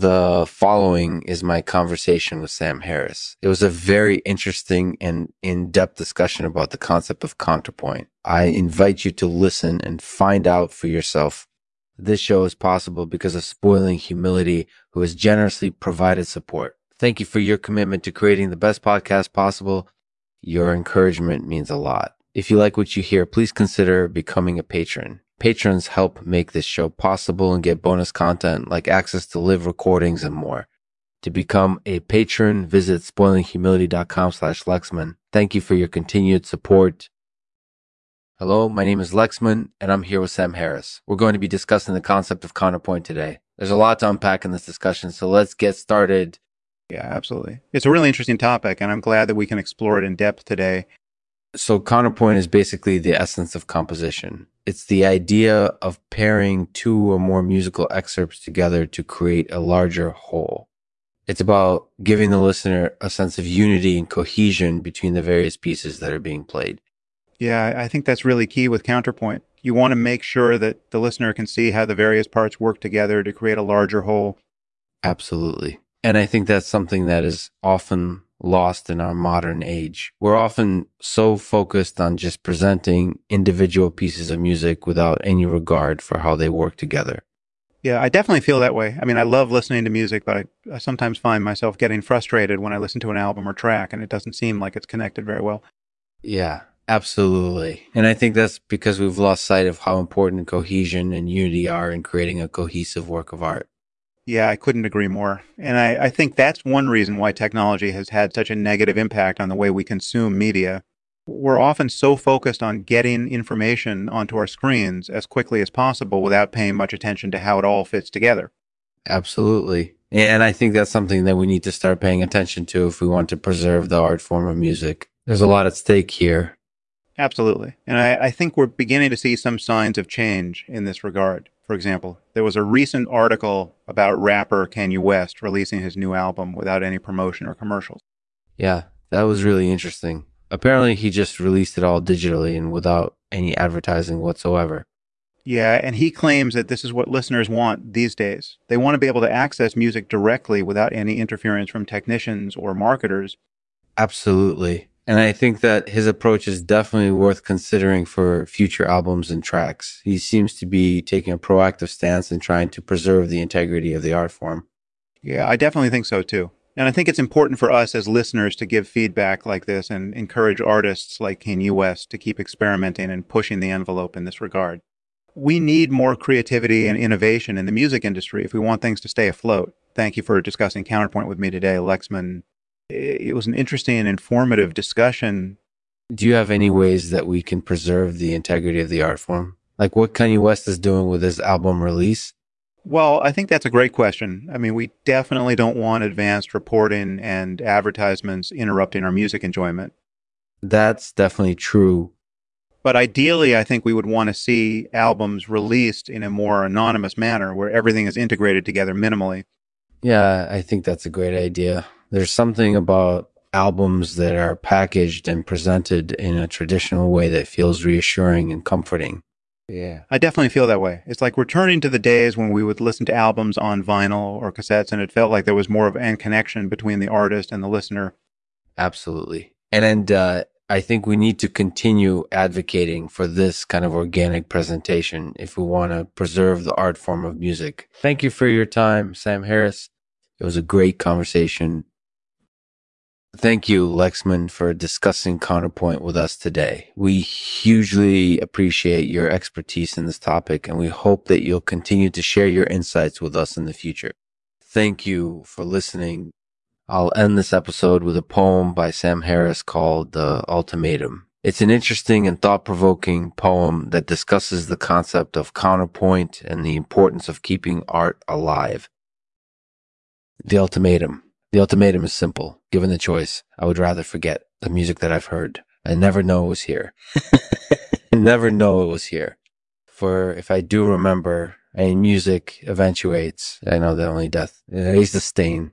The following is my conversation with Sam Harris. It was a very interesting and in depth discussion about the concept of counterpoint. I invite you to listen and find out for yourself. This show is possible because of Spoiling Humility, who has generously provided support. Thank you for your commitment to creating the best podcast possible. Your encouragement means a lot. If you like what you hear, please consider becoming a patron. Patrons help make this show possible and get bonus content like access to live recordings and more. To become a patron, visit spoilinghumility.com slash Lexman. Thank you for your continued support. Hello, my name is Lexman, and I'm here with Sam Harris. We're going to be discussing the concept of counterpoint today. There's a lot to unpack in this discussion, so let's get started. Yeah, absolutely. It's a really interesting topic, and I'm glad that we can explore it in depth today. So, counterpoint is basically the essence of composition. It's the idea of pairing two or more musical excerpts together to create a larger whole. It's about giving the listener a sense of unity and cohesion between the various pieces that are being played. Yeah, I think that's really key with counterpoint. You want to make sure that the listener can see how the various parts work together to create a larger whole. Absolutely. And I think that's something that is often lost in our modern age. We're often so focused on just presenting individual pieces of music without any regard for how they work together. Yeah, I definitely feel that way. I mean, I love listening to music, but I, I sometimes find myself getting frustrated when I listen to an album or track and it doesn't seem like it's connected very well. Yeah, absolutely. And I think that's because we've lost sight of how important cohesion and unity are in creating a cohesive work of art. Yeah, I couldn't agree more. And I, I, think that's one reason why technology has had such a negative impact on the way we consume media. We're often so focused on getting information onto our screens as quickly as possible without paying much attention to how it all fits together. Absolutely. And I think that's something that we need to start paying attention to if we want to preserve the art form of music. There's a lot at stake here. Absolutely. And I, I think we're beginning to see some signs of change in this regard. For example, there was a recent article about rapper Kanye West releasing his new album without any promotion or commercials. Yeah, that was really interesting. Apparently, he just released it all digitally and without any advertising whatsoever. Yeah, and he claims that this is what listeners want these days. They want to be able to access music directly without any interference from technicians or marketers. Absolutely. And I think that his approach is definitely worth considering for future albums and tracks. He seems to be taking a proactive stance and trying to preserve the integrity of the art form. Yeah, I definitely think so too. And I think it's important for us as listeners to give feedback like this and encourage artists like Kanye West to keep experimenting and pushing the envelope in this regard. We need more creativity and innovation in the music industry if we want things to stay afloat. Thank you for discussing Counterpoint with me today, Lexman it was an interesting and informative discussion. Do you have any ways that we can preserve the integrity of the art form? Like what Kanye West is doing with his album release? Well, I think that's a great question. I mean, we definitely don't want advanced reporting and advertisements interrupting our music enjoyment. That's definitely true. But ideally, I think we would want to see albums released in a more anonymous manner where everything is integrated together minimally. Yeah, I think that's a great idea. There's something about albums that are packaged and presented in a traditional way that feels reassuring and comforting. Yeah. I definitely feel that way. It's like returning to the days when we would listen to albums on vinyl or cassettes and it felt like there was more of a connection between the artist and the listener. Absolutely. And and uh, I think we need to continue advocating for this kind of organic presentation if we want to preserve the art form of music. Thank you for your time, Sam Harris. It was a great conversation. Thank you, Lexman, for discussing Counterpoint with us today. We hugely appreciate your expertise in this topic, and we hope that you'll continue to share your insights with us in the future. Thank you for listening. I'll end this episode with a poem by Sam Harris called The Ultimatum. It's an interesting and thought provoking poem that discusses the concept of counterpoint and the importance of keeping art alive. The Ultimatum. The ultimatum is simple. Given the choice, I would rather forget the music that I've heard and never know it was here. never know it was here. For if I do remember, any music eventuates. I know that only death erase the stain.